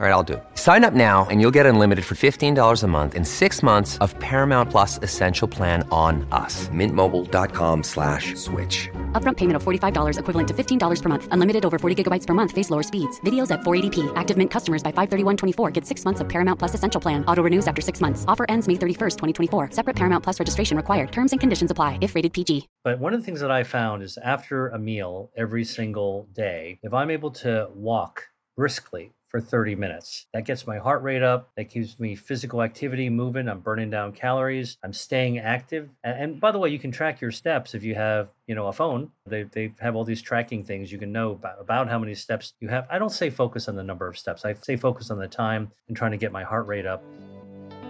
All right, I'll do it. Sign up now and you'll get unlimited for $15 a month in six months of Paramount Plus Essential Plan on us. Mintmobile.com slash switch. Upfront payment of $45 equivalent to $15 per month. Unlimited over 40 gigabytes per month. Face lower speeds. Videos at 480p. Active Mint customers by 531.24 get six months of Paramount Plus Essential Plan. Auto renews after six months. Offer ends May 31st, 2024. Separate Paramount Plus registration required. Terms and conditions apply if rated PG. But one of the things that I found is after a meal every single day, if I'm able to walk briskly for 30 minutes. That gets my heart rate up. That keeps me physical activity moving. I'm burning down calories. I'm staying active. And, by the way, you can track your steps if you have, you know, a phone. They, they have all these tracking things. You can know about, about how many steps you have. I don't say focus on the number of steps. I say focus on the time and trying to get my heart rate up.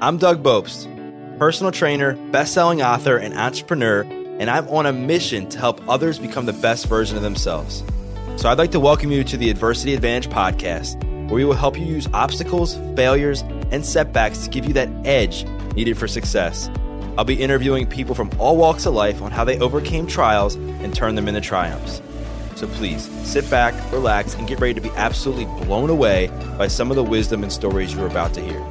I'm Doug Bopst, personal trainer, best-selling author, and entrepreneur, and I'm on a mission to help others become the best version of themselves. So I'd like to welcome you to the Adversity Advantage podcast where we will help you use obstacles, failures, and setbacks to give you that edge needed for success. I'll be interviewing people from all walks of life on how they overcame trials and turned them into triumphs. So please sit back, relax, and get ready to be absolutely blown away by some of the wisdom and stories you're about to hear.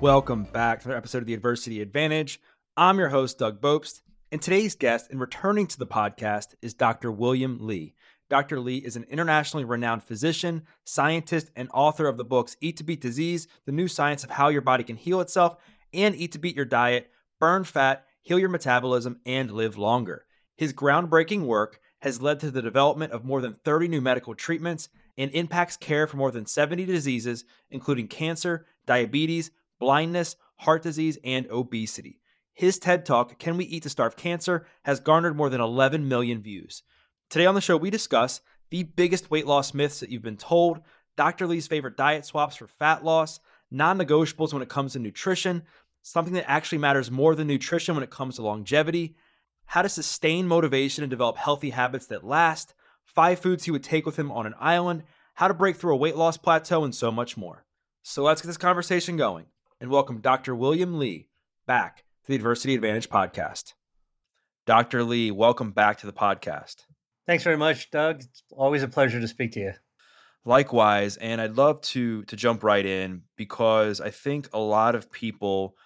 Welcome back to another episode of the Adversity Advantage. I'm your host, Doug Bopst, and today's guest and returning to the podcast is Dr. William Li. Dr. Li is an internationally renowned physician, scientist, and author of the books Eat to Beat Disease, The New Science of How Your Body Can Heal Itself, and Eat to Beat Your Diet, Burn Fat, Heal Your Metabolism, and Live Longer. His groundbreaking work has led to the development of more than 30 new medical treatments and impacts care for more than 70 diseases, including cancer, diabetes, blindness, heart disease, and obesity. His TED Talk, Can We Eat to Starve Cancer, has garnered more than 11 million views. Today on the show, we discuss the biggest weight loss myths that you've been told, Dr. Li's favorite diet swaps for fat loss, non negotiables when it comes to nutrition, something that actually matters more than nutrition when it comes to longevity, how to sustain motivation and develop healthy habits that last, five foods he would take with him on an island, how to break through a weight loss plateau, and so much more. So let's get this conversation going and welcome Dr. William Li back to the Adversity Advantage podcast. Dr. Li, welcome back to the podcast. Thanks very much, Doug. It's always a pleasure to speak to you. Likewise, and I'd love to to jump right in because I think a lot of people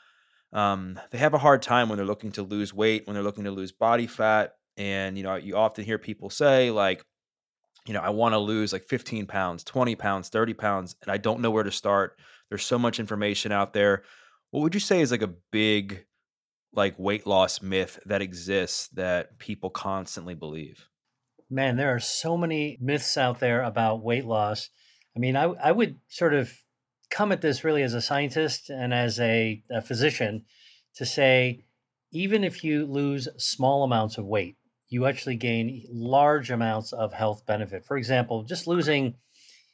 um, they have a hard time when they're looking to lose weight, when they're looking to lose body fat, and you know you often hear people say like, you know, I want to lose like 15 pounds, 20 pounds, 30 pounds, and I don't know where to start. There's so much information out there. What would you say is like a big like weight loss myth that exists that people constantly believe? Man, there are so many myths out there about weight loss. I mean, I, I would sort of come at this really as a scientist and as a, a physician to say, even if you lose small amounts of weight, you actually gain large amounts of health benefit. For example, just losing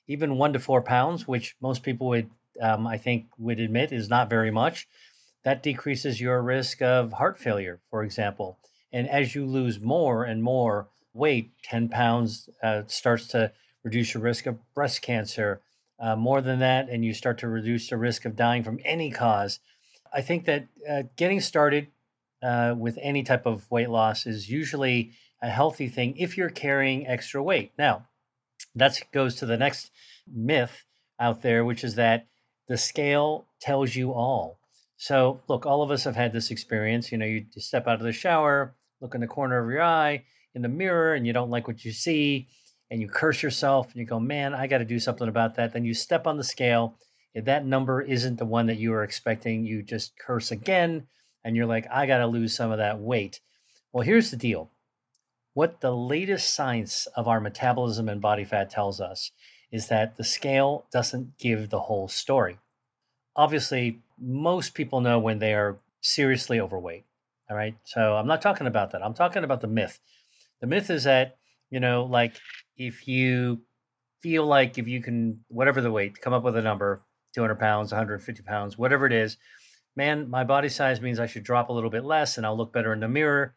even one to four pounds, which most people would, um, I think, would admit is not very much, that decreases your risk of heart failure, for example. And as you lose more and more, weight, 10 pounds uh, starts to reduce your risk of breast cancer. Uh, more than that, and you start to reduce the risk of dying from any cause. I think that uh, getting started uh, with any type of weight loss is usually a healthy thing if you're carrying extra weight. Now, that goes to the next myth out there, which is that the scale tells you all. So, look, all of us have had this experience. You know, you step out of the shower, look in the corner of your eye, in the mirror and you don't like what you see and you curse yourself and you go, man, I got to do something about that. Then you step on the scale. If that number isn't the one that you were expecting, you just curse again and you're like, I got to lose some of that weight. Well, here's the deal what the latest science of our metabolism and body fat tells us is that the scale doesn't give the whole story. Obviously, most people know when they are seriously overweight. All right. So I'm not talking about that. I'm talking about the myth. The myth is that, you know, like if you feel like if you can, whatever the weight, come up with a number, 200 pounds, 150 pounds, whatever it is, man, my body size means I should drop a little bit less and I'll look better in the mirror.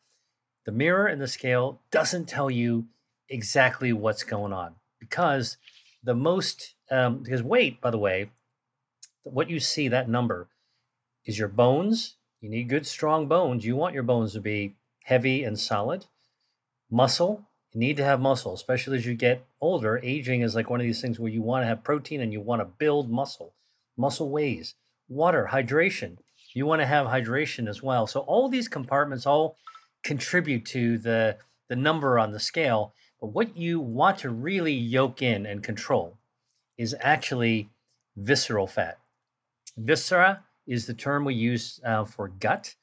The mirror and the scale doesn't tell you exactly what's going on because the most, um, because weight, by the way, what you see, that number, is your bones. You need good, strong bones. You want your bones to be heavy and solid. Muscle, you need to have muscle, especially as you get older. Aging is like one of these things where you want to have protein and you want to build muscle. Muscle weighs. Water, hydration. You want to have hydration as well. So all these compartments all contribute to the the number on the scale. But what you want to really yoke in and control is actually visceral fat. Viscera is the term we use uh, for gut.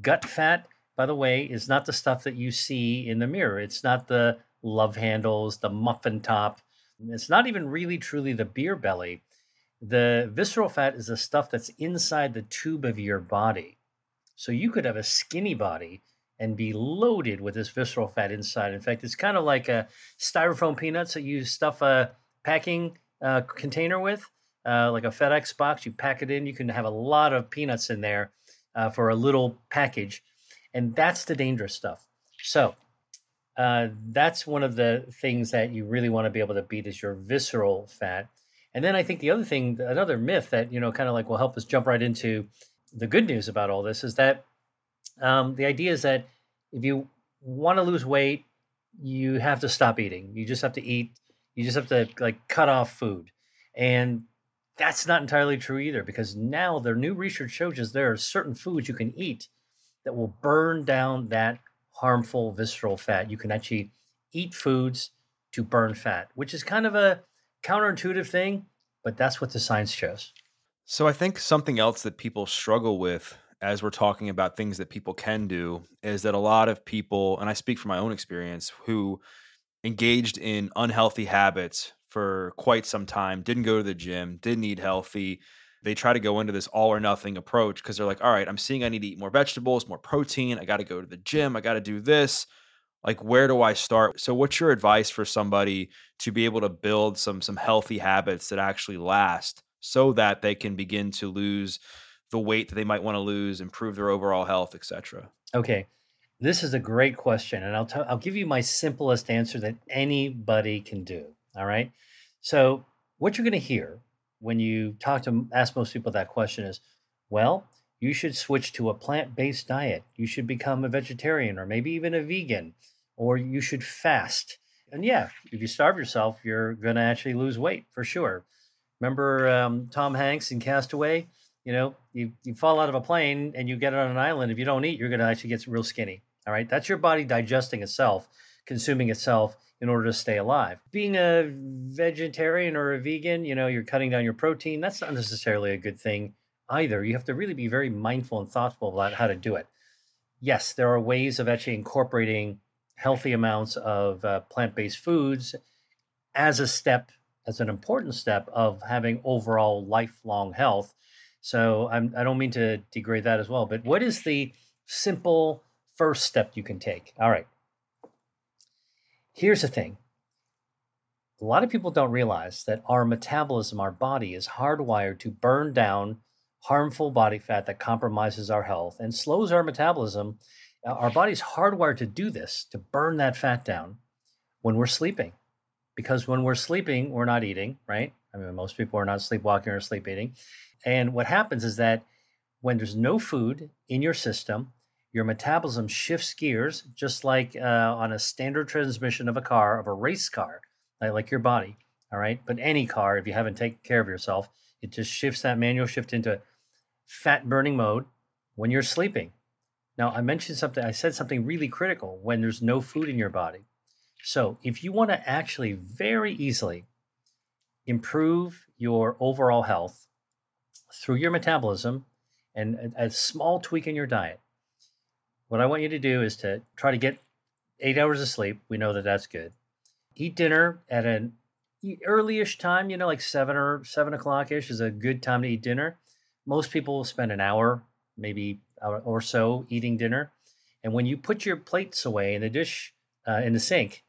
Gut fat, by the way, is not the stuff that you see in the mirror. It's not the love handles, the muffin top. It's not even really truly the beer belly. The visceral fat is the stuff that's inside the tube of your body. So you could have a skinny body and be loaded with this visceral fat inside. In fact, it's kind of like a styrofoam peanuts that you stuff a packing uh, container with uh, like a FedEx box. You pack it in. You can have a lot of peanuts in there uh, for a little package, and that's the dangerous stuff. So uh, that's one of the things that you really want to be able to beat is your visceral fat. And then I think the other thing, another myth that you know, kind of like will help us jump right into the good news about all this is that um, the idea is that if you want to lose weight, you have to stop eating. You just have to eat. You just have to like cut off food. And that's not entirely true either because now the new research shows us there are certain foods you can eat that will burn down that harmful visceral fat. You can actually eat foods to burn fat, which is kind of a counterintuitive thing, but that's what the science shows. So I think something else that people struggle with as we're talking about things that people can do is that a lot of people, and I speak from my own experience, who engaged in unhealthy habits for quite some time, didn't go to the gym, didn't eat healthy. They try to go into this all or nothing approach because they're like, all right, I'm seeing I need to eat more vegetables, more protein. I got to go to the gym. I got to do this. Like, where do I start? So, what's your advice for somebody to be able to build some some healthy habits that actually last so that they can begin to lose the weight that they might want to lose, improve their overall health, etc.? Okay. This is a great question, and I'll t- I'll give you my simplest answer that anybody can do. All right. So, what you're going to hear when you talk to ask most people that question is, well, you should switch to a plant based diet. You should become a vegetarian or maybe even a vegan, or you should fast. And yeah, if you starve yourself, you're going to actually lose weight for sure. Remember um, Tom Hanks in Castaway? You know, you, you fall out of a plane and you get on an island. If you don't eat, you're going to actually get real skinny. All right. That's your body digesting itself, consuming itself in order to stay alive. Being a vegetarian or a vegan, you know, you're cutting down your protein. That's not necessarily a good thing either. You have to really be very mindful and thoughtful about how to do it. Yes, there are ways of actually incorporating healthy amounts of uh, plant based foods as a step, as an important step of having overall lifelong health. So I'm, I don't mean to degrade that as well, but what is the simple first step you can take? All right. Here's the thing a lot of people don't realize that our metabolism, our body, is hardwired to burn down harmful body fat that compromises our health and slows our metabolism. Uh, our body's hardwired to do this, to burn that fat down when we're sleeping. Because when we're sleeping, we're not eating, right? I mean, most people are not sleepwalking or sleep eating. And what happens is that when there's no food in your system, your metabolism shifts gears just like uh, on a standard transmission of a car, of a race car, like, like your body. All right. But any car, if you haven't taken care of yourself, it just shifts that manual shift into fat burning mode when you're sleeping. Now, I mentioned something, I said something really critical when there's no food in your body. So, if you want to actually very easily improve your overall health through your metabolism and a, a small tweak in your diet, what I want you to do is to try to get eight hours of sleep. We know that that's good. Eat dinner at an earlyish time, you know, like seven or seven o'clock ish is a good time to eat dinner. Most people will spend an hour, maybe hour or so, eating dinner. And when you put your plates away in the dish uh, in the sink,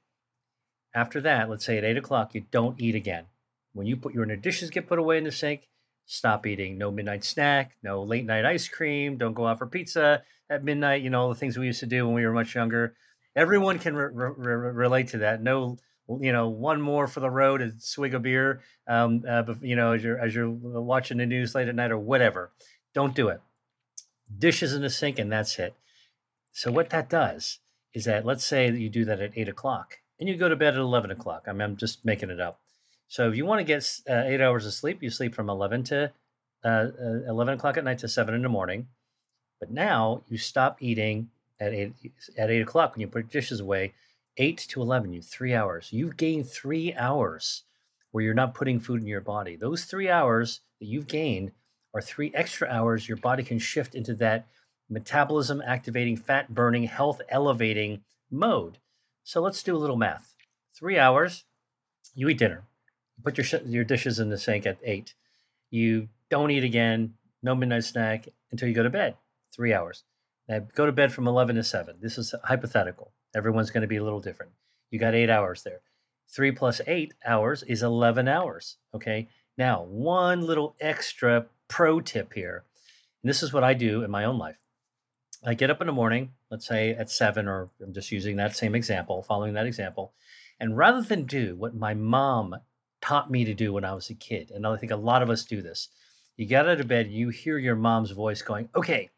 after that, let's say at eight o'clock, you don't eat again. When you put your dishes get put away in the sink, stop eating. No midnight snack, no late night ice cream. Don't go out for pizza at midnight. You know all the things we used to do when we were much younger. Everyone can re- re- relate to that. No, you know, one more for the road, a swig of beer. Um, uh, you know, as you're as you're watching the news late at night or whatever. Don't do it. Dishes in the sink, and that's it. So what that does is that let's say that you do that at eight o'clock and you go to bed at 11 o'clock. I mean, I'm just making it up. So if you want to get uh, eight hours of sleep, you sleep from 11 to uh, uh, 11 o'clock at night to 7 in the morning. But now you stop eating at 8, at 8 o'clock when you put dishes away. 8 to 11, you three hours. You've gained three hours where you're not putting food in your body. Those three hours that you've gained are three extra hours your body can shift into that metabolism activating, fat burning, health elevating mode. So let's do a little math. Three hours, you eat dinner. Put your your dishes in the sink at eight. You don't eat again. No midnight snack until you go to bed. Three hours. Now go to bed from eleven to seven. This is hypothetical. Everyone's going to be a little different. You got eight hours there. Three plus eight hours is eleven hours. Okay. Now one little extra pro tip here. And this is what I do in my own life. I get up in the morning, let's say at seven, or I'm just using that same example, following that example. And rather than do what my mom taught me to do when I was a kid, and I think a lot of us do this, you get out of bed, you hear your mom's voice going, okay,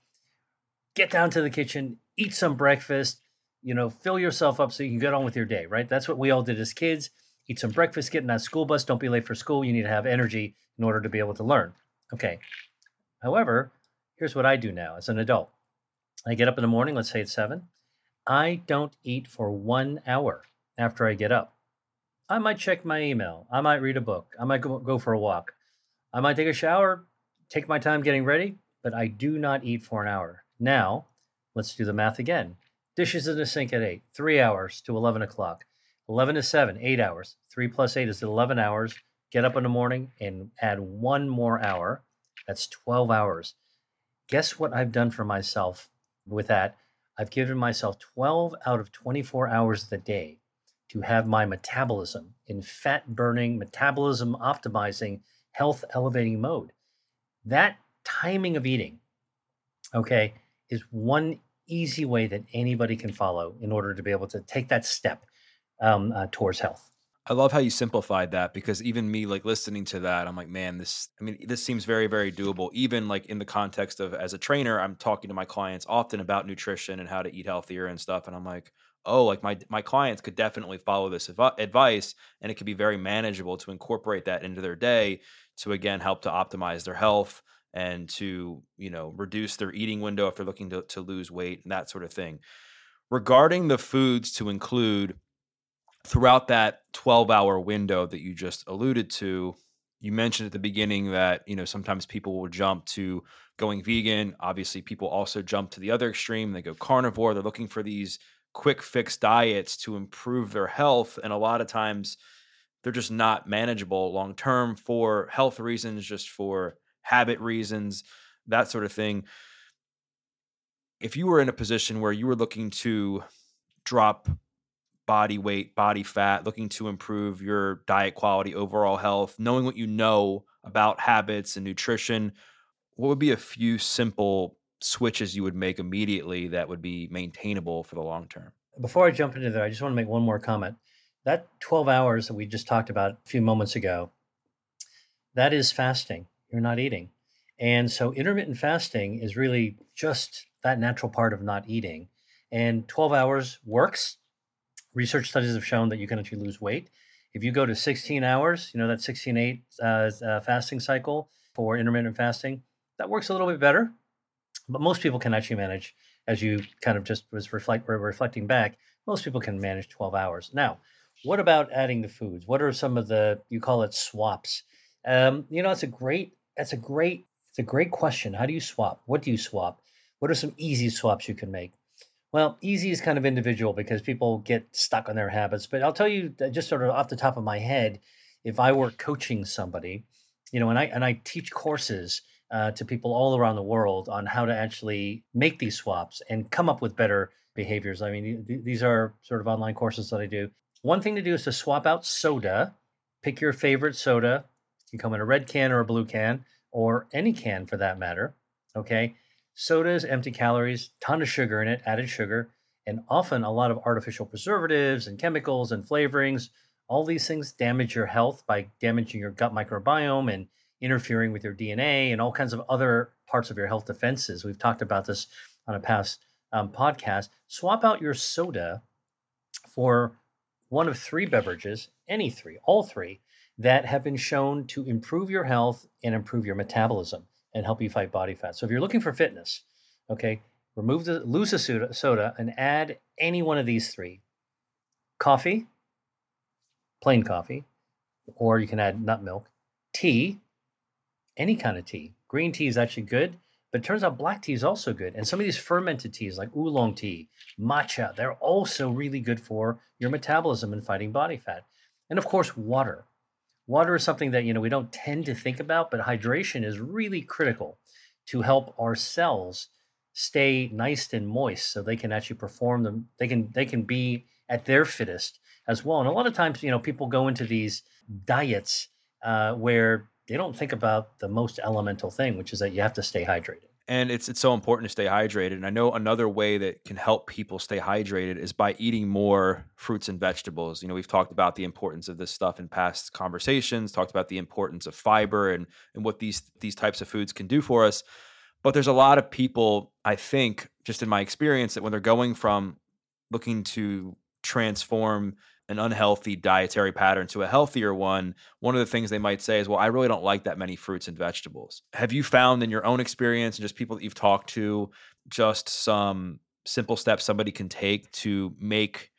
get down to the kitchen, eat some breakfast, you know, fill yourself up so you can get on with your day, right? That's what we all did as kids. Eat some breakfast, get in that school bus, don't be late for school. You need to have energy in order to be able to learn. Okay. However, here's what I do now as an adult I get up in the morning, let's say it's seven. I don't eat for one hour after I get up. I might check my email. I might read a book. I might go, go for a walk. I might take a shower, take my time getting ready, but I do not eat for an hour. Now, let's do the math again. Dishes in the sink at 8, 3 hours to 11 o'clock. 11 to 7, 8 hours. 3 plus 8 is 11 hours. Get up in the morning and add one more hour. That's 12 hours. Guess what I've done for myself with that, I've given myself 12 out of 24 hours of the day to have my metabolism in fat burning, metabolism optimizing, health elevating mode. That timing of eating, okay, is one easy way that anybody can follow in order to be able to take that step um, uh, towards health. I love how you simplified that because even me, like listening to that, I'm like, man, this, I mean, this seems very, very doable. Even like in the context of as a trainer, I'm talking to my clients often about nutrition and how to eat healthier and stuff. And I'm like, oh, like my, my clients could definitely follow this adv- advice and it could be very manageable to incorporate that into their day to, again, help to optimize their health and to, you know, reduce their eating window if they're looking to, to lose weight and that sort of thing. Regarding the foods to include, throughout that 12 hour window that you just alluded to you mentioned at the beginning that you know sometimes people will jump to going vegan. Obviously people also jump to the other extreme. They go carnivore. They're looking for these quick fix diets to improve their health and a lot of times they're just not manageable long term for health reasons just for habit reasons that sort of thing. If you were in a position where you were looking to drop body weight, body fat, looking to improve your diet quality, overall health, knowing what you know about habits and nutrition, what would be a few simple switches you would make immediately that would be maintainable for the long term? Before I jump into that, I just want to make one more comment. That 12 hours that we just talked about a few moments ago, that is fasting. You're not eating. And so intermittent fasting is really just that natural part of not eating. And 12 hours works research studies have shown that you can actually lose weight. If you go to 16 hours, you know, that 16 8 uh, uh, fasting cycle for intermittent fasting, that works a little bit better. But most people can actually manage, as you kind of just was reflect, reflecting back, most people can manage 12 hours. Now, what about adding the foods? What are some of the, you call it swaps? Um, you know, it's a great, that's a great, it's a great question. How do you swap? What do you swap? What are some easy swaps you can make? Well, easy is kind of individual because people get stuck on their habits. But I'll tell you, just sort of off the top of my head, if I were coaching somebody, you know, and I and I teach courses uh, to people all around the world on how to actually make these swaps and come up with better behaviors. I mean, th- these are sort of online courses that I do. One thing to do is to swap out soda. Pick your favorite soda. It can come in a red can or a blue can, or any can for that matter. Okay. Soda is empty calories, ton of sugar in it, added sugar, and often a lot of artificial preservatives and chemicals and flavorings. All these things damage your health by damaging your gut microbiome and interfering with your DNA and all kinds of other parts of your health defenses. We've talked about this on a past um, podcast. Swap out your soda for one of three beverages, any three, all three, that have been shown to improve your health and improve your metabolism and help you fight body fat. So if you're looking for fitness, okay, remove the lose the soda, soda and add any one of these three. Coffee, plain coffee, or you can add nut milk, tea, any kind of tea. Green tea is actually good, but it turns out black tea is also good. And some of these fermented teas like oolong tea, matcha, they're also really good for your metabolism and fighting body fat. And of course, water. Water is something that, you know, we don't tend to think about, but hydration is really critical to help our cells stay nice and moist so they can actually perform them they can they can be at their fittest as well and a lot of times you know people go into these diets uh, where they don't think about the most elemental thing which is that you have to stay hydrated. And it's it's so important to stay hydrated. And i know another way that can help people stay hydrated is by eating more fruits and vegetables. You know we've talked about the importance of this stuff in past conversations talked about the importance of fiber and and what these these types of foods can do for us. But there's a lot of people, I think, just in my experience, that when they're going from looking to transform an unhealthy dietary pattern to a healthier one, one of the things they might say is, Well, I really don't like that many fruits and vegetables. Have you found in your own experience and just people that you've talked to, just some simple steps somebody can take to make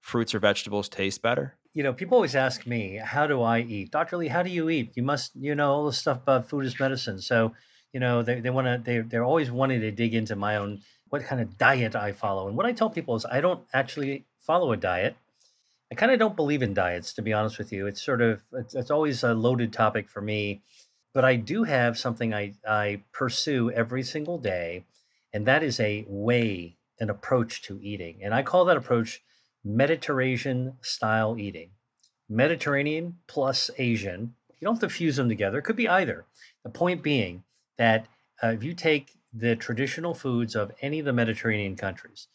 fruits or vegetables taste better? You know, people always ask me, How do I eat? Dr. Li, how do you eat? You must, you know, all this stuff about food is medicine. So, you know they, they want to they, they're always wanting to dig into my own what kind of diet i follow and what i tell people is i don't actually follow a diet i kind of don't believe in diets to be honest with you. It's sort of it's, it's always a loaded topic for me but i do have something i i pursue every single day and that is a way an approach to eating and i call that approach mediterranean style eating. Mediterranean plus asian you don't have to fuse them together it could be either. The point being that uh, if you take the traditional foods of any of the Mediterranean countries,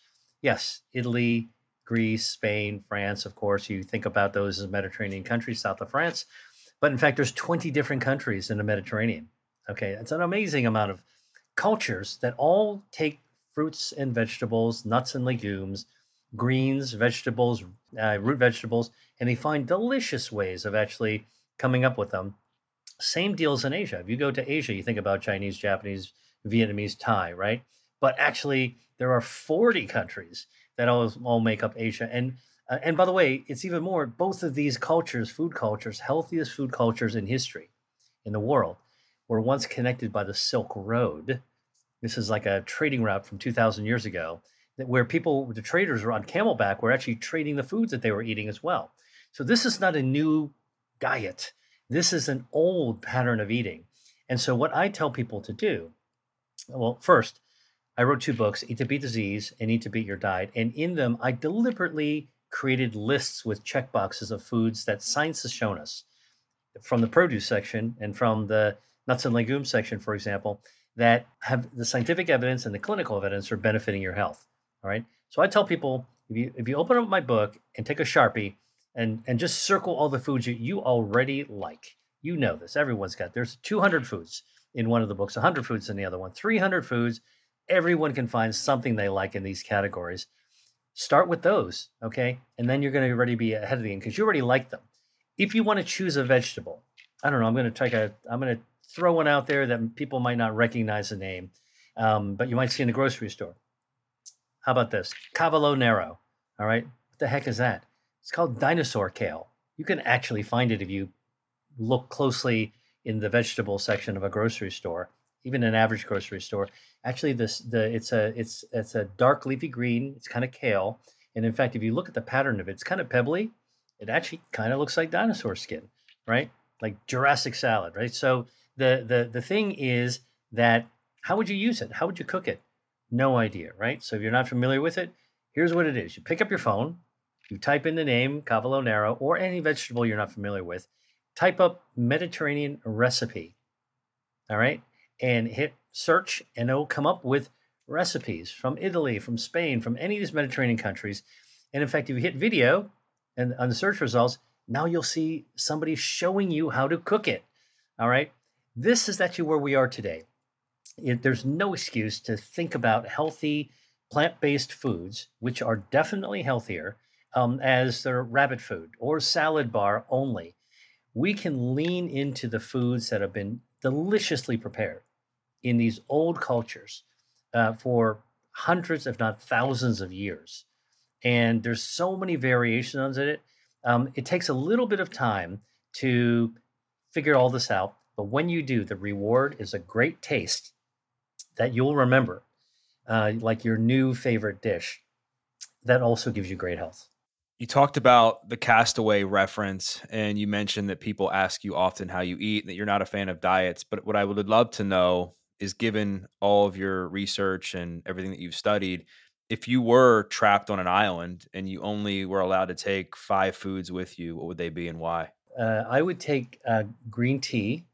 yes, Italy, Greece, Spain, France, of course, you think about those as Mediterranean countries, south of France. But in fact, there's 20 different countries in the Mediterranean. Okay, it's an amazing amount of cultures that all take fruits and vegetables, nuts and legumes, greens, vegetables, uh, root vegetables, and they find delicious ways of actually coming up with them same deals in Asia. If you go to Asia, you think about Chinese, Japanese, Vietnamese, Thai, right? But actually, there are 40 countries that all, all make up Asia. And uh, and by the way, it's even more. Both of these cultures, food cultures, healthiest food cultures in history, in the world, were once connected by the Silk Road. This is like a trading route from 2,000 years ago, that where people, the traders were on camelback, were actually trading the foods that they were eating as well. So this is not a new diet. This is an old pattern of eating. And so, what I tell people to do well, first, I wrote two books Eat to Beat Disease and Eat to Beat Your Diet. And in them, I deliberately created lists with check boxes of foods that science has shown us from the produce section and from the nuts and legumes section, for example, that have the scientific evidence and the clinical evidence for benefiting your health. All right. So I tell people if you if you open up my book and take a sharpie and and just circle all the foods that you already like. You know this. Everyone's got. There's 200 foods in one of the books, 100 foods in the other one, 300 foods. Everyone can find something they like in these categories. Start with those, okay? And then you're going to already be ahead of the game because you already like them. If you want to choose a vegetable, I don't know. I'm going to take a. I'm going to throw one out there that people might not recognize the name, um, but you might see in the grocery store. How about this? Cavolo Nero. All right. What the heck is that? It's called dinosaur kale. You can actually find it if you look closely in the vegetable section of a grocery store, even an average grocery store. Actually, this the it's a it's it's a dark leafy green. It's kind of kale, and in fact, if you look at the pattern of it, it's kind of pebbly. It actually kind of looks like dinosaur skin, right? Like Jurassic salad, right? So the the the thing is that how would you use it? How would you cook it? No idea, right? So if you're not familiar with it, here's what it is you pick up your phone, you type in the name cavolo nero or any vegetable you're not familiar with, type up Mediterranean recipe. All right. And hit search, and it'll come up with recipes from Italy, from Spain, from any of these Mediterranean countries. And in fact, if you hit video and on the search results, now you'll see somebody showing you how to cook it. All right. This is actually where we are today. It, there's no excuse to think about healthy plant based foods, which are definitely healthier, um, as their rabbit food or salad bar only. We can lean into the foods that have been deliciously prepared in these old cultures uh, for hundreds, if not thousands, of years. And there's so many variations on it. Um, it takes a little bit of time to figure all this out. But when you do, the reward is a great taste that you'll remember, uh, like your new favorite dish. That also gives you great health. You talked about the castaway reference, and you mentioned that people ask you often how you eat, and that you're not a fan of diets. But what I would love to know is given all of your research and everything that you've studied, if you were trapped on an island and you only were allowed to take five foods with you, what would they be and why? Uh, I would take uh, green tea,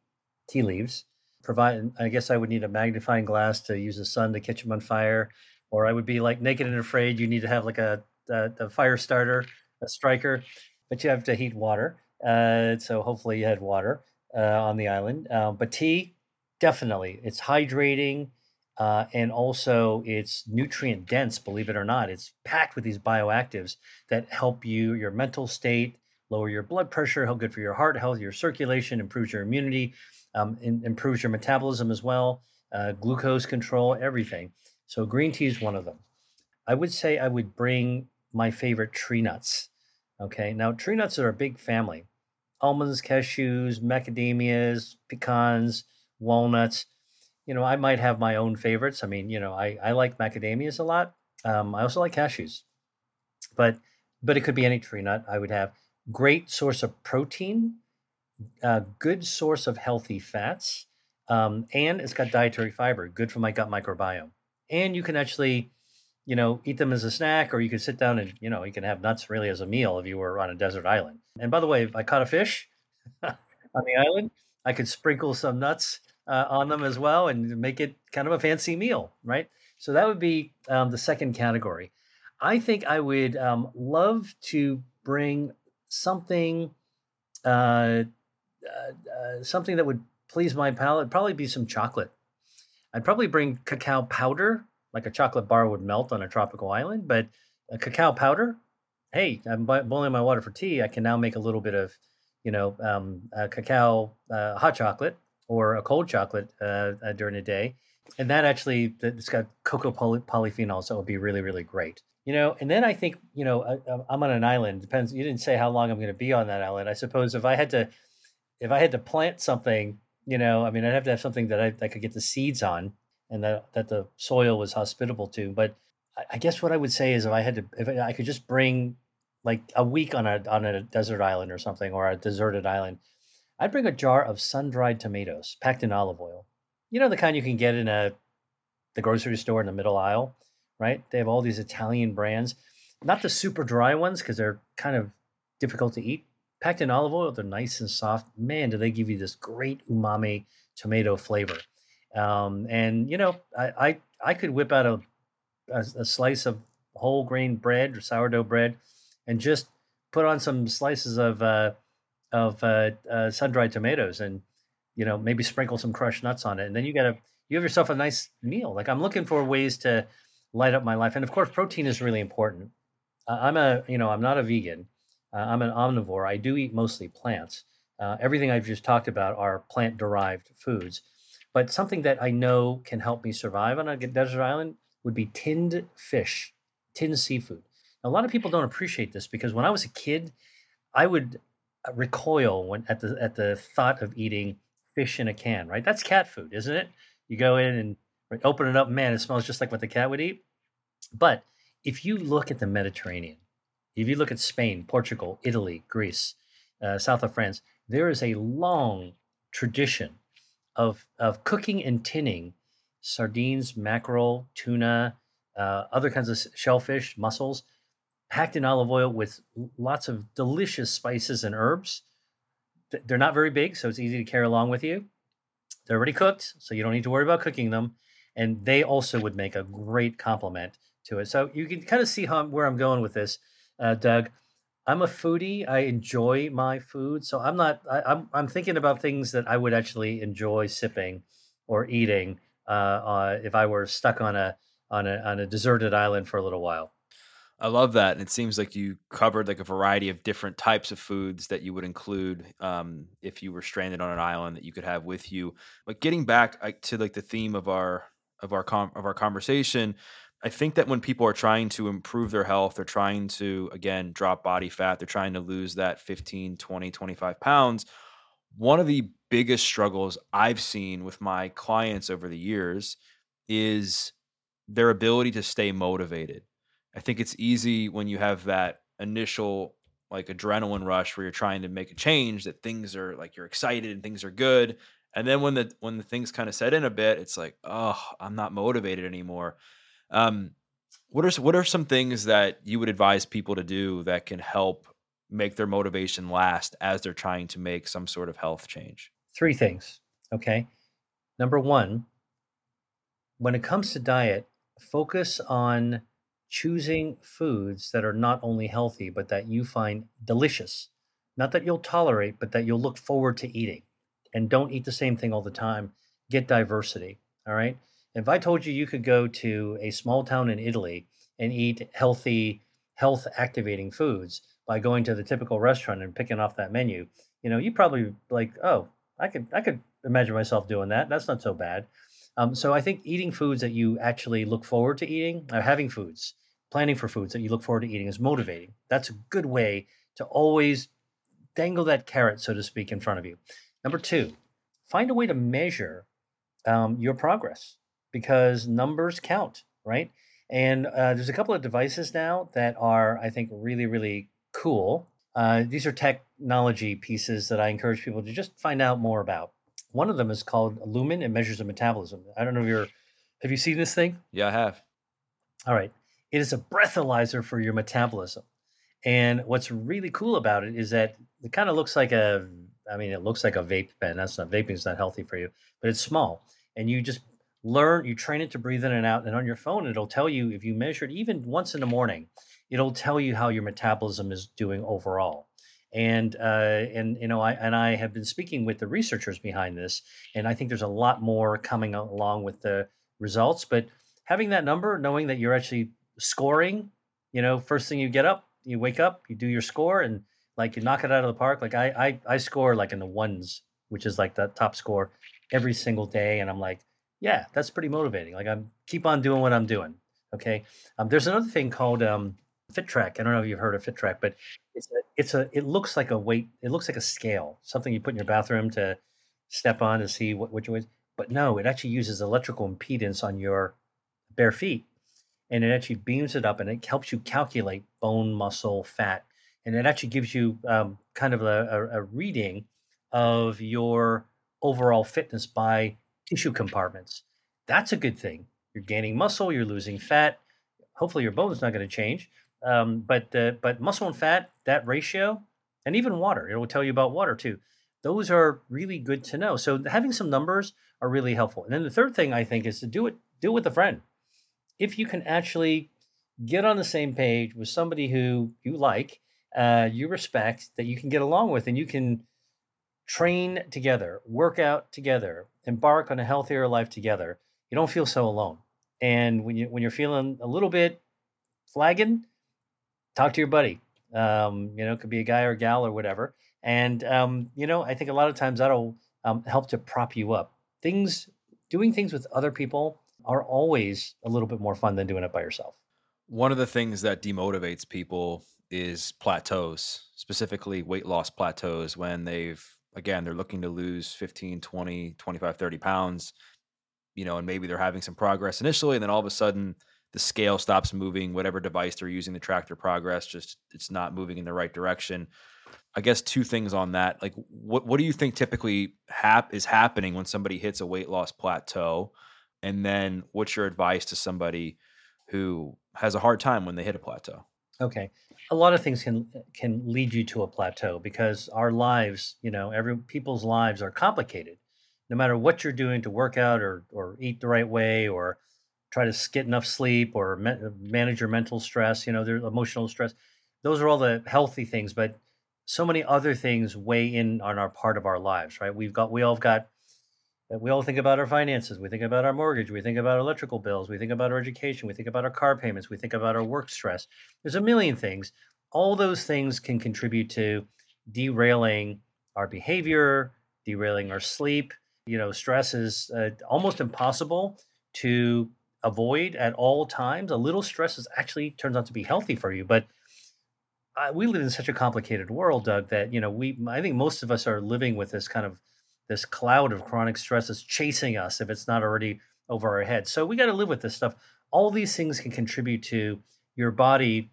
tea leaves. Provide, I guess I would need a magnifying glass to use the sun to catch them on fire, or I would be like naked and afraid. You need to have like a, a, a fire starter, a striker, but you have to heat water. Uh, so hopefully you had water uh, on the island. Um, but tea, definitely, it's hydrating uh, and also it's nutrient dense, believe it or not. It's packed with these bioactives that help you, your mental state, lower your blood pressure, help good for your heart health, your circulation, improves your immunity, um, in, improves your metabolism as well, uh, glucose control, everything. So green tea is one of them. I would say I would bring my favorite tree nuts. Okay, now tree nuts are a big family almonds, cashews, macadamias, pecans, walnuts you know, I might have my own favorites. I mean, you know, I, I like macadamias a lot. Um, I also like cashews, but but it could be any tree nut. I would have great source of protein, uh, good source of healthy fats, um, and it's got dietary fiber, good for my gut microbiome. And you can actually, you know, eat them as a snack, or you could sit down and you know you can have nuts really as a meal if you were on a desert island. And by the way, if I caught a fish on the island, I could sprinkle some nuts uh, on them as well and make it kind of a fancy meal, right? So that would be um, the second category. I think I would um, love to bring something, uh, uh, uh, something that would please my palate. Probably be some chocolate. I'd probably bring cacao powder, like a chocolate bar would melt on a tropical island, but a cacao powder. Hey, I'm boiling my water for tea. I can now make a little bit of, you know, um, cacao uh, hot chocolate or a cold chocolate uh, uh, during the day. And that actually, it's got cocoa poly- polyphenols, so it would be really, really great. You know, and then I think, you know, I, am on an island. Depends. You didn't say how long I'm going to be on that island. I suppose if I had to, if I had to plant something, you know, I mean, I'd have to have something that I, I could get the seeds on, and that that the soil was hospitable to. But I, I guess what I would say is, if I had to, if I could just bring like a week on a on a desert island or something, or a deserted island, I'd bring a jar of sun-dried tomatoes packed in olive oil. You know the kind you can get in a the grocery store in the middle aisle, right? They have all these Italian brands, not the super dry ones because they're kind of difficult to eat. Packed in olive oil, they're nice and soft. Man, do they give you this great umami tomato flavor. Um, and you know, I, I I could whip out a, a, a slice of whole grain bread or sourdough bread, and just put on some slices of uh, of uh, uh, sun-dried tomatoes and you know maybe sprinkle some crushed nuts on it. And then you got a you have yourself a nice meal. Like i'm looking for ways to light up my life. And of course protein is really important. I'm a you know i'm not a vegan. Uh, i'm an omnivore. I do eat mostly plants. Uh, everything i've just talked about are plant derived foods but something that i know can help me survive on a desert island would be tinned fish tinned seafood now, a lot of people don't appreciate this because when i was a kid i would uh, recoil when at the at the thought of eating fish in a can, right? That's cat food, isn't it? You go in and open it up, man, it smells just like what the cat would eat. But if you look at the Mediterranean, if you look at Spain, Portugal, Italy, Greece, uh, south of France, there is a long tradition of of cooking and tinning sardines, mackerel, tuna, uh, other kinds of shellfish, mussels, packed in olive oil with lots of delicious spices and herbs. They're not very big, so it's easy to carry along with you. They're already cooked, so you don't need to worry about cooking them. And they also would make a great complement to it. So you can kind of see how where I'm going with this, uh, Doug. I'm a foodie. I enjoy my food, so I'm not. I, am I'm, I'm thinking about things that I would actually enjoy sipping or eating uh, uh, if I were stuck on a on a on a deserted island for a little while. I love that, and it seems like you covered like a variety of different types of foods that you would include um, if you were stranded on an island that you could have with you. But getting back to like the theme of our of our com- of our conversation, I think that when people are trying to improve their health, they're trying to again drop body fat, they're trying to lose that 15, 20, 25 pounds. One of the biggest struggles I've seen with my clients over the years is their ability to stay motivated I think it's easy when you have that initial like adrenaline rush where you're trying to make a change that things are like you're excited and things are good and then when the when the things kind of set in a bit it's like oh i'm not motivated anymore um what are what are some things that you would advise people to do that can help make their motivation last as they're trying to make some sort of health change three things okay number one when it comes to diet focus on choosing foods that are not only healthy, but that you find delicious. Not that you'll tolerate, but that you'll look forward to eating. And don't eat the same thing all the time. Get diversity. All right. If I told you you could go to a small town in Italy and eat healthy, health activating foods by going to the typical restaurant and picking off that menu, you know, you probably like, oh, I could I could imagine myself doing that. That's not so bad. Um, so I think eating foods that you actually look forward to eating, or having foods, planning for foods that you look forward to eating is motivating. That's a good way to always dangle that carrot, so to speak, in front of you. Number two, find a way to measure um, your progress because numbers count, right? And uh, there's a couple of devices now that are, I think, really, really cool. Uh, these are technology pieces that I encourage people to just find out more about. One of them is called Lumen. It measures the metabolism. I don't know if you're, have you seen this thing? Yeah, I have. All right. It is a breathalyzer for your metabolism. And what's really cool about it is that it kind of looks like a, I mean, it looks like a vape pen. That's not, vaping is not healthy for you, but it's small. And you just learn, you train it to breathe in and out. And on your phone, it'll tell you if you measure it even once in the morning, it'll tell you how your metabolism is doing overall. And uh, and you know I and I have been speaking with the researchers behind this, and I think there's a lot more coming along with the results. But having that number, knowing that you're actually scoring, you know, first thing you get up, you wake up, you do your score, and like you knock it out of the park. Like I, I, I score like in the ones, which is like the top score every single day, and I'm like, yeah, that's pretty motivating. Like I'm keep on doing what I'm doing. Okay. Um, there's another thing called um, FitTrack. I don't know if you've heard of FitTrack, but it's a, it's a, it looks like a weight. It looks like a scale, something you put in your bathroom to step on to see what which way. But no, it actually uses electrical impedance on your bare feet and it actually beams it up and it helps you calculate bone, muscle, fat, and it actually gives you um, kind of a, a, a reading of your overall fitness by tissue compartments. That's a good thing. You're gaining muscle, you're losing fat. Hopefully, your bone is not going to change. Um, but uh, but muscle and fat, that ratio, and even water, it will tell you about water too. Those are really good to know. So having some numbers are really helpful. And then the third thing I think is to do it do it with a friend if you can actually get on the same page with somebody who you like, uh, you respect, that you can get along with, and you can train together, work out together, embark on a healthier life together, you don't feel so alone. And when you when you're feeling a little bit flagging, talk to your buddy. Um, you know, it could be a guy or a gal or whatever. And um, you know, I think a lot of times that'll um, help to prop you up. Things, doing things with other people are always a little bit more fun than doing it by yourself. One of the things that demotivates people is plateaus, specifically weight loss plateaus when they've again they're looking to lose 15 20 25 30 pounds you know and maybe they're having some progress initially and then all of a sudden the scale stops moving whatever device they're using to track their progress just it's not moving in the right direction i guess two things on that like what what do you think typically hap- is happening when somebody hits a weight loss plateau and then what's your advice to somebody who has a hard time when they hit a plateau? Okay. A lot of things can can lead you to a plateau because our lives, you know, every people's lives are complicated. No matter what you're doing to work out or or eat the right way or try to get enough sleep or manage your mental stress, you know, their emotional stress. Those are all the healthy things, but so many other things weigh in on our part of our lives, right? We've got we all got we all think about our finances. We think about our mortgage. We think about electrical bills. We think about our education. We think about our car payments. We think about our work stress. There's a million things. All those things can contribute to derailing our behavior, derailing our sleep. You know, stress is uh, almost impossible to avoid at all times. A little stress is actually turns out to be healthy for you, but uh, we live in such a complicated world, Doug, that you know we. I think most of us are living with this kind of this cloud of chronic stress is chasing us if it's not already over our head. So we got to live with this stuff. All these things can contribute to your body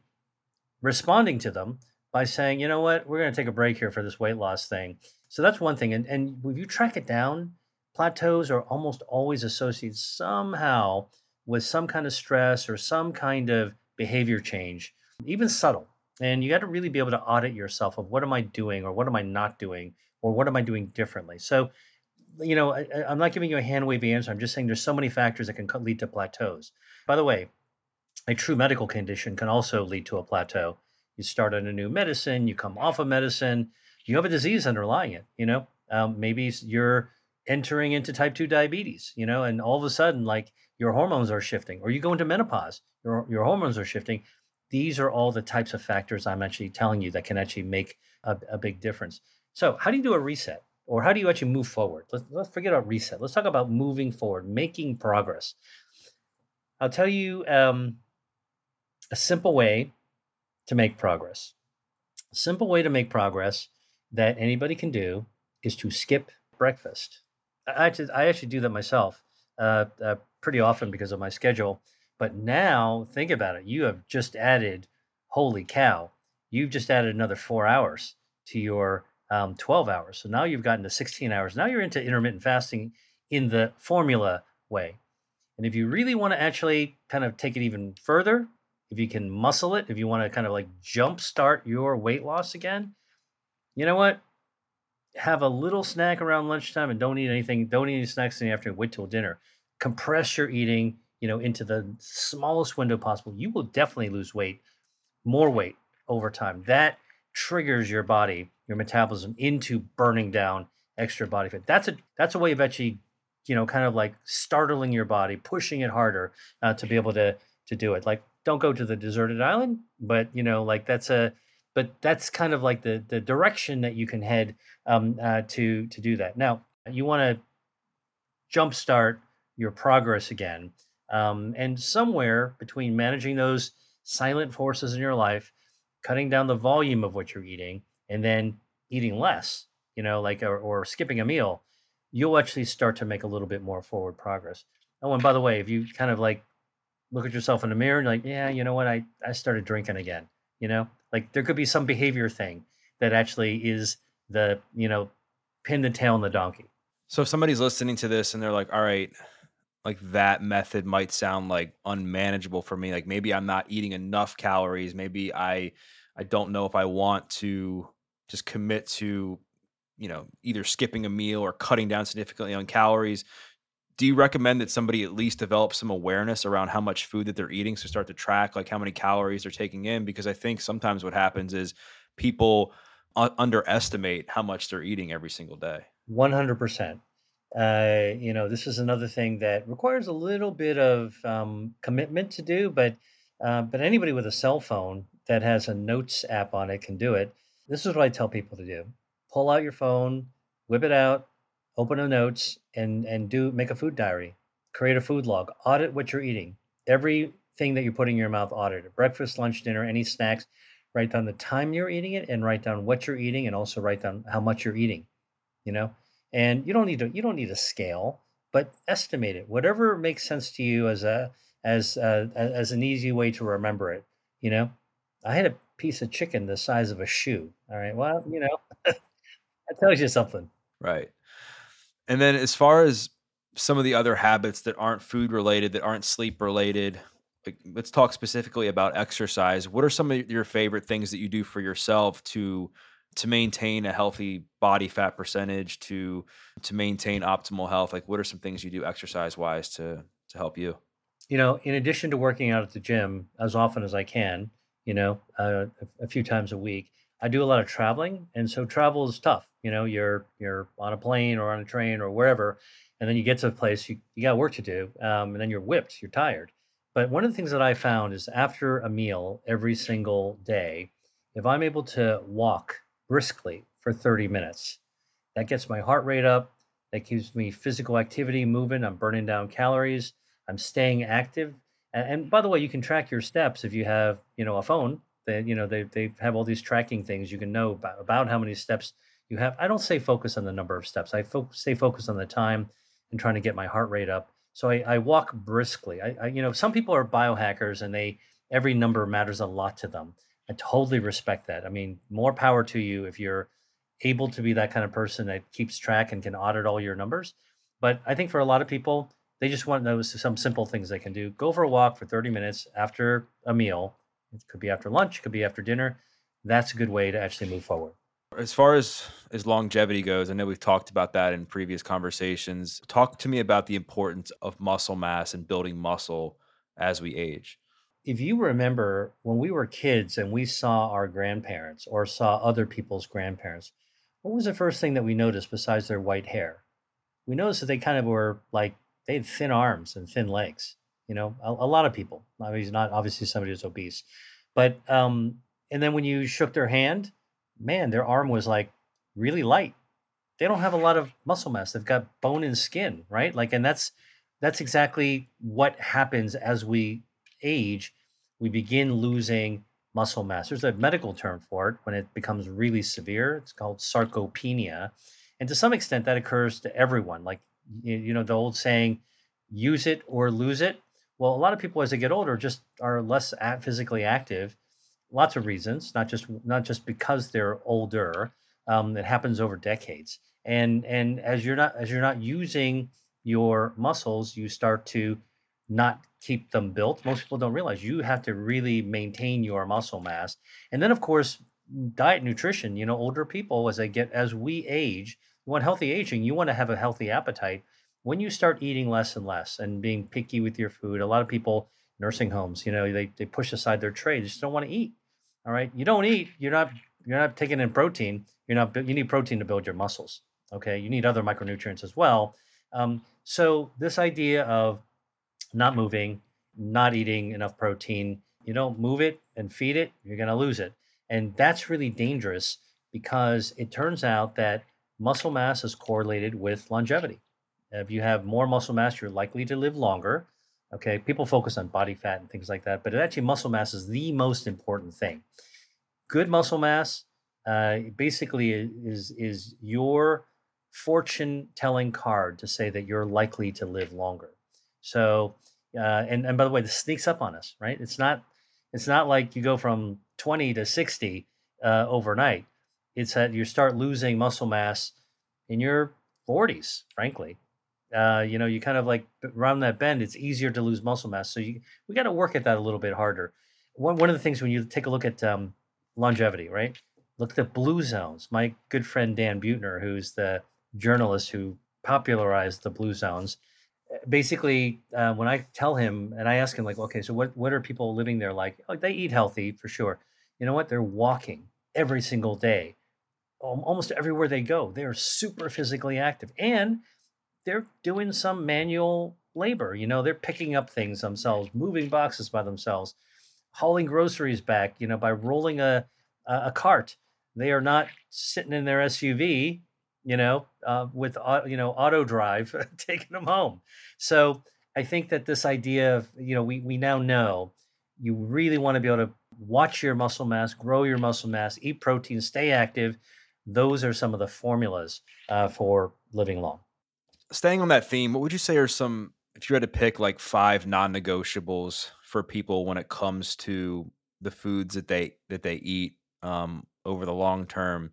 responding to them by saying, you know what, we're going to take a break here for this weight loss thing. So that's one thing. And and if you track it down, plateaus are almost always associated somehow with some kind of stress or some kind of behavior change, even subtle. And you got to really be able to audit yourself of what am I doing or what am I not doing or what am I doing differently. So, you know, I, am not giving you a hand wavy answer. I'm just saying there's so many factors that can lead to plateaus. By the way, a true medical condition can also lead to a plateau. You start on a new medicine, you come off of medicine, you have a disease underlying it. You know, um, maybe you're entering into type 2 diabetes, you know, and all of a sudden, like your hormones are shifting, or you go into menopause, your, your hormones are shifting. These are all the types of factors I'm actually telling you that can actually make a, a big difference. So, how do you do a reset? Or how do you actually move forward? Let's, let's forget about reset. Let's talk about moving forward, making progress. I'll tell you um, a simple way to make progress. A simple way to make progress that anybody can do is to skip breakfast. I actually, I actually do that myself uh, uh, pretty often because of my schedule. But now, think about it. You have just added, holy cow, you've just added another four hours to your um, 12 hours. So now you've gotten to 16 hours. Now you're into intermittent fasting in the formula way. And if you really want to actually kind of take it even further, if you can muscle it, if you want to kind of like jumpstart your weight loss again, you know what? Have a little snack around lunchtime and don't eat anything. Don't eat any snacks in the afternoon. Wait till dinner. Compress your eating, you know, into the smallest window possible. You will definitely lose weight, more weight over time. That triggers your body, your metabolism into burning down extra body fat. That's a that's a way of actually, you know, kind of like startling your body, pushing it harder uh, to be able to to do it. Like, don't go to the deserted island, but you know, like that's a but that's kind of like the the direction that you can head um, uh, to to do that. Now, you want to jumpstart your progress again, um, and somewhere between managing those silent forces in your life cutting down the volume of what you're eating and then eating less, you know, like or, or skipping a meal, you'll actually start to make a little bit more forward progress. Oh, and by the way, if you kind of like look at yourself in the mirror and like, yeah, you know what, I I started drinking again, you know, like there could be some behavior thing that actually is the you know pin the tail on the donkey. So if somebody's listening to this and they're like, all right, like that method might sound like unmanageable for me like maybe i'm not eating enough calories maybe i i don't know if i want to just commit to you know either skipping a meal or cutting down significantly on calories do you recommend that somebody at least develop some awareness around how much food that they're eating so start to track like how many calories they're taking in? Because i think sometimes what happens is people underestimate how much they're eating every single day. 100% uh, you know, this is another thing that requires a little bit of um, commitment to do, but uh, but anybody with a cell phone that has a notes app on it can do it. This is what I tell people to do: pull out your phone, whip it out, open a notes, and and do make a food diary, create a food log, audit what you're eating, everything that you're putting in your mouth, audit it. Breakfast, lunch, dinner, any snacks. Write down the time you're eating it, and write down what you're eating, and also write down how much you're eating. You know and you don't need to you don't need a scale but estimate it whatever makes sense to you as a as a, as an easy way to remember it you know i had a piece of chicken the size of a shoe all right well you know that tells you something right and then as far as some of the other habits that aren't food related that aren't sleep related let's talk specifically about exercise. What are some of your favorite things that you do for yourself to to maintain a healthy body fat percentage to to maintain optimal health? Like what are some things you do exercise wise to to help you? You know, in addition to working out at the gym as often as I can, you know, uh, a, few times a week, I do a lot of traveling, and so travel is tough. You know, you're you're on a plane or on a train or wherever, and then you get to a place you, you got work to do, um, and then you're whipped, you're tired. But one of the things that I found is after a meal every single day, if I'm able to walk briskly for 30 minutes, that gets my heart rate up. That keeps me physical activity moving. I'm burning down calories. I'm staying active. And, by the way, you can track your steps if you have, you know, a phone. That you know they they have all these tracking things. You can know about, about how many steps you have. I don't say focus on the number of steps. I fo- say focus on the time and trying to get my heart rate up. So I, I walk briskly. I, I, you know, some people are biohackers and they every number matters a lot to them. I totally respect that. I mean, more power to you if you're able to be that kind of person that keeps track and can audit all your numbers. But I think for a lot of people, they just want those some simple things they can do. Go for a walk for 30 minutes after a meal. It could be after lunch, it could be after dinner. That's a good way to actually move forward. As far as as longevity goes, I know we've talked about that in previous conversations. Talk to me about the importance of muscle mass and building muscle as we age. If you remember when we were kids and we saw our grandparents or saw other people's grandparents, what was the first thing that we noticed besides their white hair? We noticed that they kind of were like they had thin arms and thin legs. You know, a, a lot of people. I mean, he's not obviously somebody who's obese, but um, and then when you shook their hand, man, their arm was like really light. They don't have a lot of muscle mass. They've got bone and skin, right? Like, and that's that's exactly what happens as we age. We begin losing muscle mass. There's a medical term for it when it becomes really severe. It's called sarcopenia, and to some extent, that occurs to everyone. Like, you know, the old saying, "Use it or lose it." Well, a lot of people as they get older just are less physically active lots of reasons, not just not just because they're older. Um, it happens over decades, and and as you're not as you're not using your muscles, you start to not keep them built. Most people don't realize you have to really maintain your muscle mass, and then of course diet nutrition. You know, older people as they get as we age, you want healthy aging. You want to have a healthy appetite. When you start eating less and less and being picky with your food, a lot of people nursing homes, you know, they, they push aside their tray. They just don't want to eat. All right. You don't eat, you're not you're not taking in protein. You're not you need protein to build your muscles. Okay. You need other micronutrients as well. Um, so this idea of not moving, not eating enough protein, you don't move it and feed it, you're gonna lose it. And that's really dangerous because it turns out that muscle mass is correlated with longevity. If you have more muscle mass, you're likely to live longer. Okay, people focus on body fat and things like that, but actually, muscle mass is the most important thing. Good muscle mass uh, basically is is your fortune telling card to say that you're likely to live longer. So, uh, and and by the way, this sneaks up on us, right? It's not it's not like you go from 20 to 60 uh, overnight. It's that you start losing muscle mass in your 40s, frankly uh, you know, you kind of like around that bend, it's easier to lose muscle mass. So you, we got to work at that a little bit harder. One, one of the things when you take a look at um, longevity, right? Look at the blue zones. My good friend Dan Buettner, who's the journalist who popularized the blue zones, eh, basically, uh, when I tell him and I ask him, like, okay, so what, what are people living there like? Oh, they eat healthy for sure. You know what? They're walking every single day, almost everywhere they go. They are super physically active. And they're doing some manual labor. You know, they're picking up things themselves, moving boxes by themselves, hauling groceries back. You know, by rolling a a cart. They are not sitting in their SUV. You know, uh, with you know auto drive taking them home. So I think that this idea of you know we we now know you really want to be able to watch your muscle mass, grow your muscle mass, eat protein, stay active. Those are some of the formulas uh, for living long staying on that theme, what would you say are some if you had to pick like five non-negotiables for people when it comes to the foods that they that they eat um, over the long term?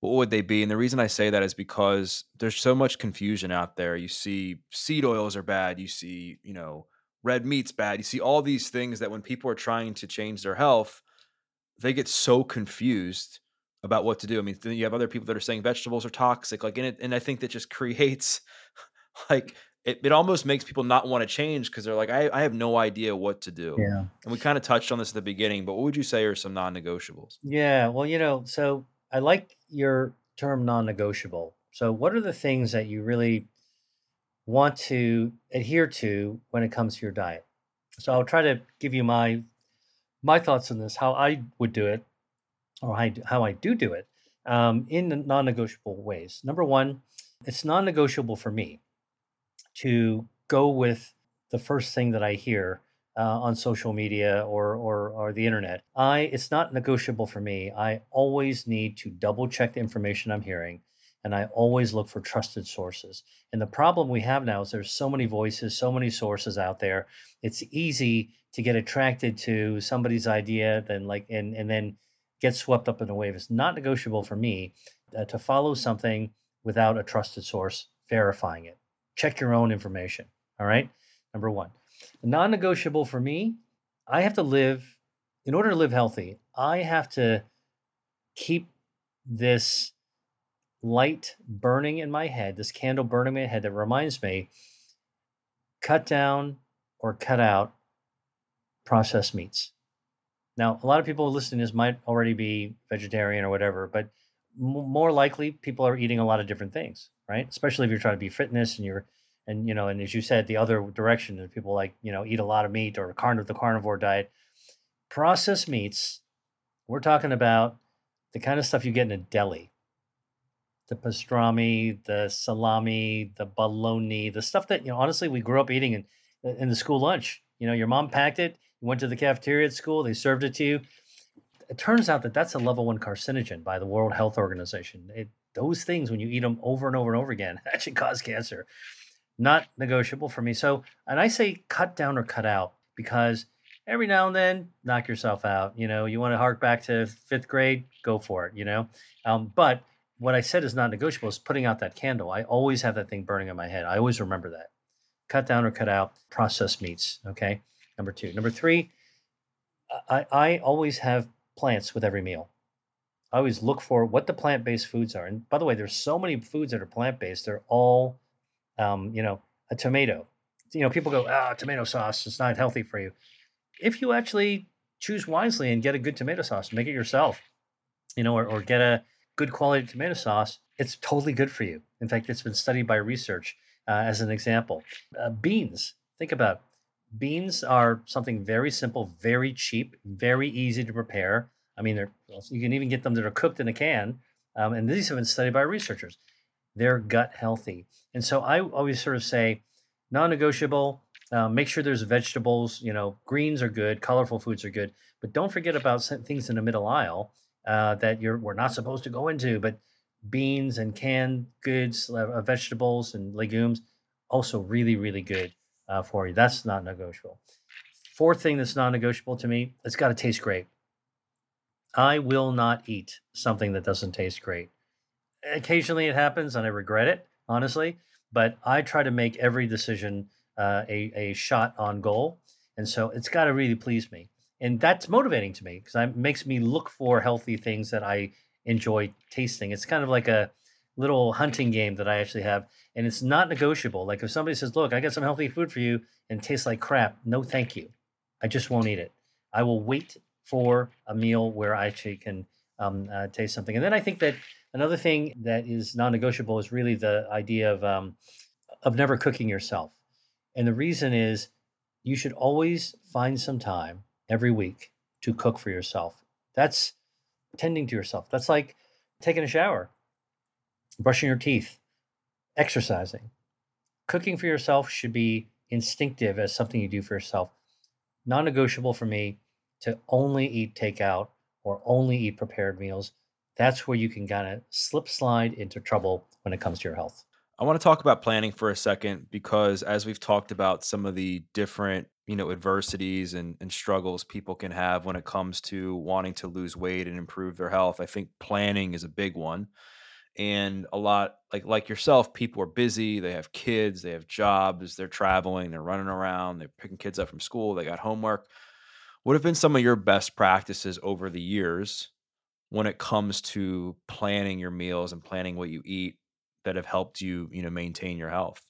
What would they be? And the reason I say that is because there's so much confusion out there. You see seed oils are bad. You see, you know, red meat's bad. You see all these things that when people are trying to change their health, they get so confused about what to do. I mean, then you have other people that are saying vegetables are toxic, like in it, and I think that just creates like it, it almost makes people not want to change because they're like, I, I have no idea what to do. Yeah. And we kind of touched on this at the beginning, but what would you say are some non-negotiables? Yeah. Well, you know, so I like your term non-negotiable. So what are the things that you really want to adhere to when it comes to your diet? So I'll try to give you my my thoughts on this, how I would do it, or how I do, do do it um, in non-negotiable ways. Number one, it's non-negotiable for me to go with the first thing that I hear uh, on social media or, or or the internet. I it's not negotiable for me. I always need to double check the information I'm hearing, and I always look for trusted sources. And the problem we have now is there's so many voices, so many sources out there. It's easy to get attracted to somebody's idea, then like and and then get swept up in a wave. It's not negotiable for me uh, to follow something without a trusted source verifying it. Check your own information. All right. Number one, non negotiable for me, I have to live, in order to live healthy, I have to keep this light burning in my head, this candle burning in my head that reminds me cut down or cut out processed meats. Now, a lot of people listening to this might already be vegetarian or whatever, but more likely people are eating a lot of different things, right? Especially if you're trying to be fitness and you're and you know, and as you said, the other direction is people like you know eat a lot of meat or carn- the carnivore diet. Processed meats, we're talking about the kind of stuff you get in a deli, the pastrami, the salami, the bologna, the stuff that you know. Honestly, we grew up eating in in the school lunch. You know, your mom packed it. You went to the cafeteria at school. They served it to you. It turns out that that's a level one carcinogen by the World Health Organization. It, those things, when you eat them over and over and over again, actually cause cancer not negotiable for me. So, and I say cut down or cut out because every now and then knock yourself out. You know, you want to hark back to fifth grade, go for it, you know. Um, but what I said is not negotiable is putting out that candle. I always have that thing burning in my head. I always remember that. Cut down or cut out processed meats. Okay. Number two. Number three, I, I always have plants with every meal. I always look for what the plant based foods are. And by the way, there's so many foods that are plant based, they're all um, you know, a tomato. You know, people go, ah, tomato sauce is not healthy for you. If you actually choose wisely and get a good tomato sauce, make it yourself, you know, or, or get a good quality tomato sauce, it's totally good for you. In fact, it's been studied by research uh, as an example. Uh, beans, think about. Beans are something very simple, very cheap, very easy to prepare. I mean, you can even get them that are cooked in a can. Um, and these have been studied by researchers they're gut healthy. And so I always sort of say non negotiable, uh, make sure there's vegetables, you know, greens are good, colorful foods are good, but don't forget about things in the middle aisle uh, that you're we're not supposed to go into, but beans and canned goods, uh, vegetables and legumes, also really, really good uh, for you. That's not negotiable. Fourth thing that's non negotiable to me, it's got to taste great. I will not eat something that doesn't taste great occasionally it happens and I regret it, honestly. But I try to make every decision uh, a, a shot on goal. And so it's got to really please me. And that's motivating to me because it makes me look for healthy things that I enjoy tasting. It's kind of like a little hunting game that I actually have. And it's not negotiable. Like if somebody says, Look, I got some healthy food for you and tastes like crap, no thank you. I just won't eat it. I will wait for a meal where I actually can um, uh, taste something. And then I think that Another thing that is non-negotiable is really the idea of um, of never cooking yourself, and the reason is you should always find some time every week to cook for yourself. That's tending to yourself. That's like taking a shower, brushing your teeth, exercising. Cooking for yourself should be instinctive as something you do for yourself. Non negotiable for me to only eat takeout or only eat prepared meals that's where you can kind of slip slide into trouble when it comes to your health. I want to talk about planning for a second because as we've talked about some of the different, you know, adversities and, and struggles people can have when it comes to wanting to lose weight and improve their health, I think planning is a big one. And a lot like like yourself people are busy they have kids they have jobs they're traveling they're running around they're picking kids up from school they got homework. What have been some of your best practices over the years when it comes to planning your meals and planning what you eat that have helped you you know maintain your health?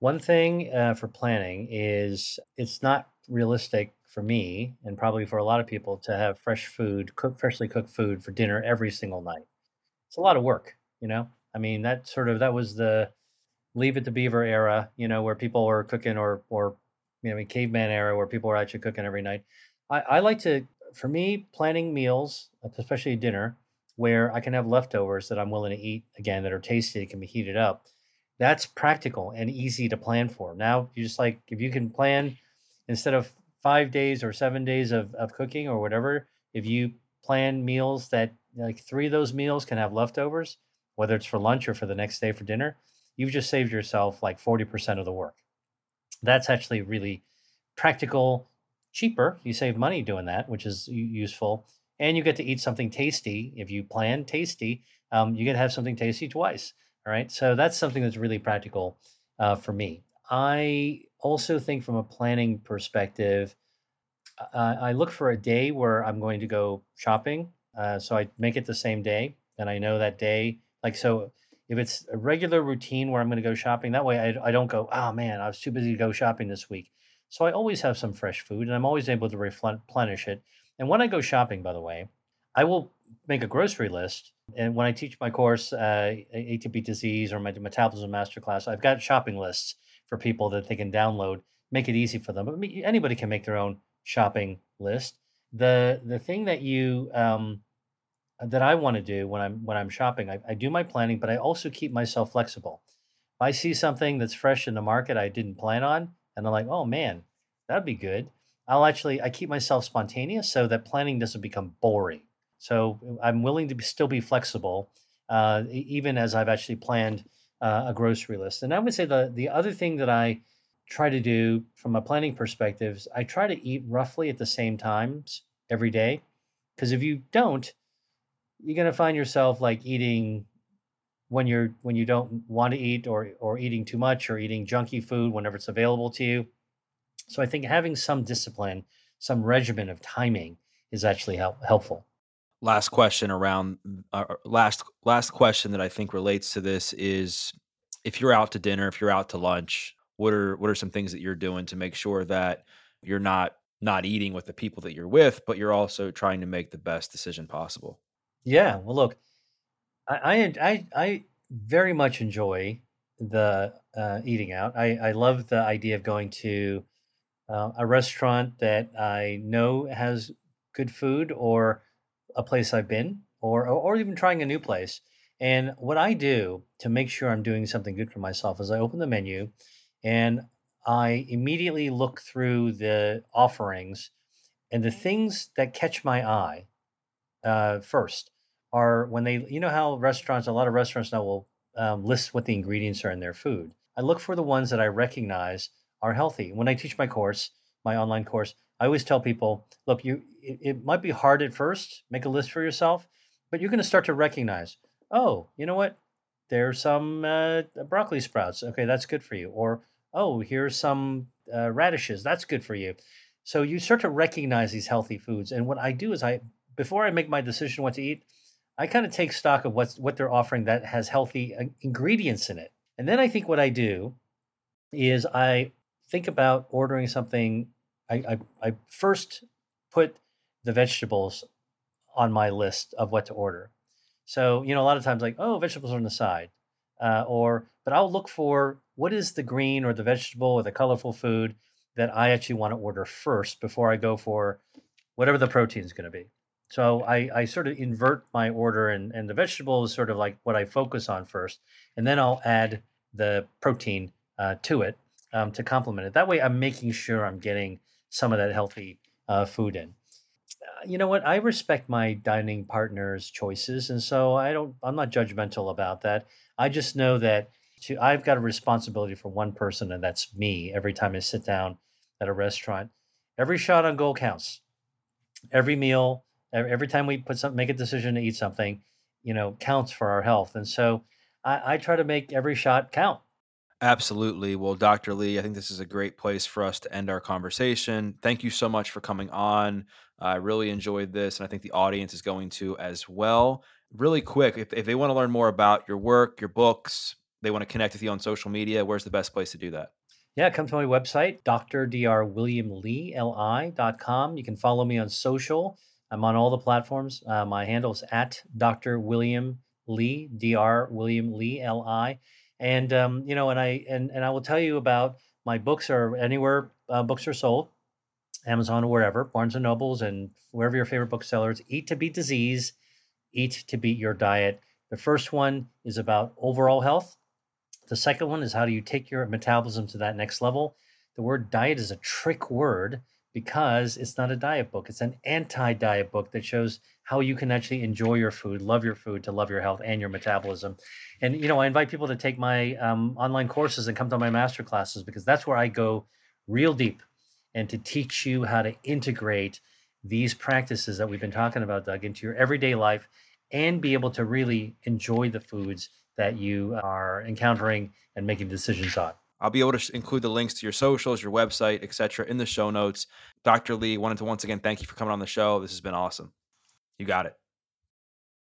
One thing uh, for planning is it's not realistic for me and probably for a lot of people to have fresh food cook freshly cooked food for dinner every single night. It's a lot of work you know, I mean that sort of that was the leave it to beaver era. You know, where people were cooking or or you know, caveman era where people were actually cooking every night. I, I like to, for me, planning meals, especially dinner, where I can have leftovers that I'm willing to eat again that are tasty, that can be heated up. That's practical and easy to plan for. Now, you just like if you can plan instead of five days or seven days of, of cooking or whatever, if you plan meals that like three of those meals can have leftovers, whether it's for lunch or for the next day for dinner, you've just saved yourself like 40% of the work. That's actually really practical, cheaper. You save money doing that, which is useful. And you get to eat something tasty. If you plan tasty, um, you get to have something tasty twice. All right. So that's something that's really practical uh, for me. I also think from a planning perspective, uh, I look for a day where I'm going to go shopping. Uh, so I make it the same day. And I know that day like, so if it's a regular routine where I'm going to go shopping, that way I, I don't go, oh man, I was too busy to go shopping this week. So I always have some fresh food and I'm always able to replenish it. And when I go shopping, by the way, I will make a grocery list. And when I teach my course, uh, A to B to or my metabolism masterclass, I've got shopping lists for people that they can download, make it easy for them. But anybody can make their own shopping list. The the thing that you um, that I want to do when I'm when I'm shopping. I, I do my planning, but I also keep myself flexible. If I see something that's fresh in the market I didn't plan on, and I'm like, oh man, that'd be good. I'll actually I keep myself spontaneous so that planning doesn't become boring. So I'm willing to be, still be flexible, uh, even as I've actually planned uh, a grocery list. And I would say the the other thing that I try to do from a planning perspective is I try to eat roughly at the same times every day. Because if you don't, you're going to find yourself like eating when you're when you don't want to eat or or eating too much or eating junky food whenever it's available to you. So I think having some discipline, some regimen of timing is actually help, helpful. Last question around uh, uh, last last question that I think relates to this is if you're out to dinner, if you're out to lunch, what are what are some things that you're doing to make sure that you're not not eating with the people that you're with, but you're also trying to make the best decision possible? Yeah. Well, look, I I I, I very much enjoy the uh, eating out. I I love the idea of going to uh, a restaurant that I know has good food, or a place I've been, or or even trying a new place. And what I do to make sure I'm doing something good for myself is I open the menu, and I immediately look through the offerings, and the things that catch my eye uh, first are when they, you know, how restaurants, a lot of restaurants now will um, list what the ingredients are in their food. I look for the ones that I recognize are healthy. When I teach my course, my online course, I always tell people, look, you it, it might be hard at first, make a list for yourself, but you're going to start to recognize, oh, you know what? There's some uh, broccoli sprouts. Okay, that's good for you. Or oh, here's some uh, radishes. That's good for you. So you start to recognize these healthy foods. And what I do is I before I make my decision what to eat, I kind of take stock of what's what they're offering that has healthy uh, ingredients in it. And then I think what I do is I think about ordering something. I, I, I first put the vegetables on my list of what to order. So, you know, a lot of times like, oh, vegetables are on the side. Uh, or, but I'll look for what is the green or the vegetable or the colorful food that I actually want to order first before I go for whatever the protein is going to be. So I, I sort of invert my order, and, and the vegetable is sort of like what I focus on first, and then I'll add the protein uh, to it um, to complement it. That way, I'm making sure I'm getting some of that healthy uh, food in. Uh, you know what? I respect my dining partner's choices, and so I don't. I'm not judgmental about that. I just know that to, I've got a responsibility for one person, and that's me. Every time I sit down at a restaurant, every shot on goal counts. Every meal every time we put some make a decision to eat something you know, counts for our health. And so I, I try to make every shot count. Absolutely. Well, Dr. Li, I think this is a great place for us to end our conversation. Thank you so much for coming on. I really enjoyed this, and I think the audience is going to as well. Really quick, if, if they want to learn more about your work, your books, they want to connect with you on social media, where's the best place to do that? Yeah, come to my website, drdrwilliamlee.li.com. You can follow me on social. I'm on all the platforms. Uh, my handle is at Dr. William Li, Dr. William Li, L I. And um, you know, and I and and I will tell you about my books are anywhere uh, books are sold, Amazon or wherever, Barnes and Nobles, and wherever your favorite booksellers. Eat to beat disease, eat to beat your diet. The first one is about overall health. The second one is how do you take your metabolism to that next level. The word diet is a trick word because it's not a diet book. It's an anti diet book that shows how you can actually enjoy your food, love your food, to love your health and your metabolism. And, you know, I invite people to take my um, online courses and come to my master classes because that's where I go real deep and to teach you how to integrate these practices that we've been talking about, Doug, into your everyday life and be able to really enjoy the foods that you are encountering and making decisions on. I'll be able to include the links to your socials, your website, etc., in the show notes. Dr. Li, wanted to once again thank you for coming on the show. This has been awesome. You got it.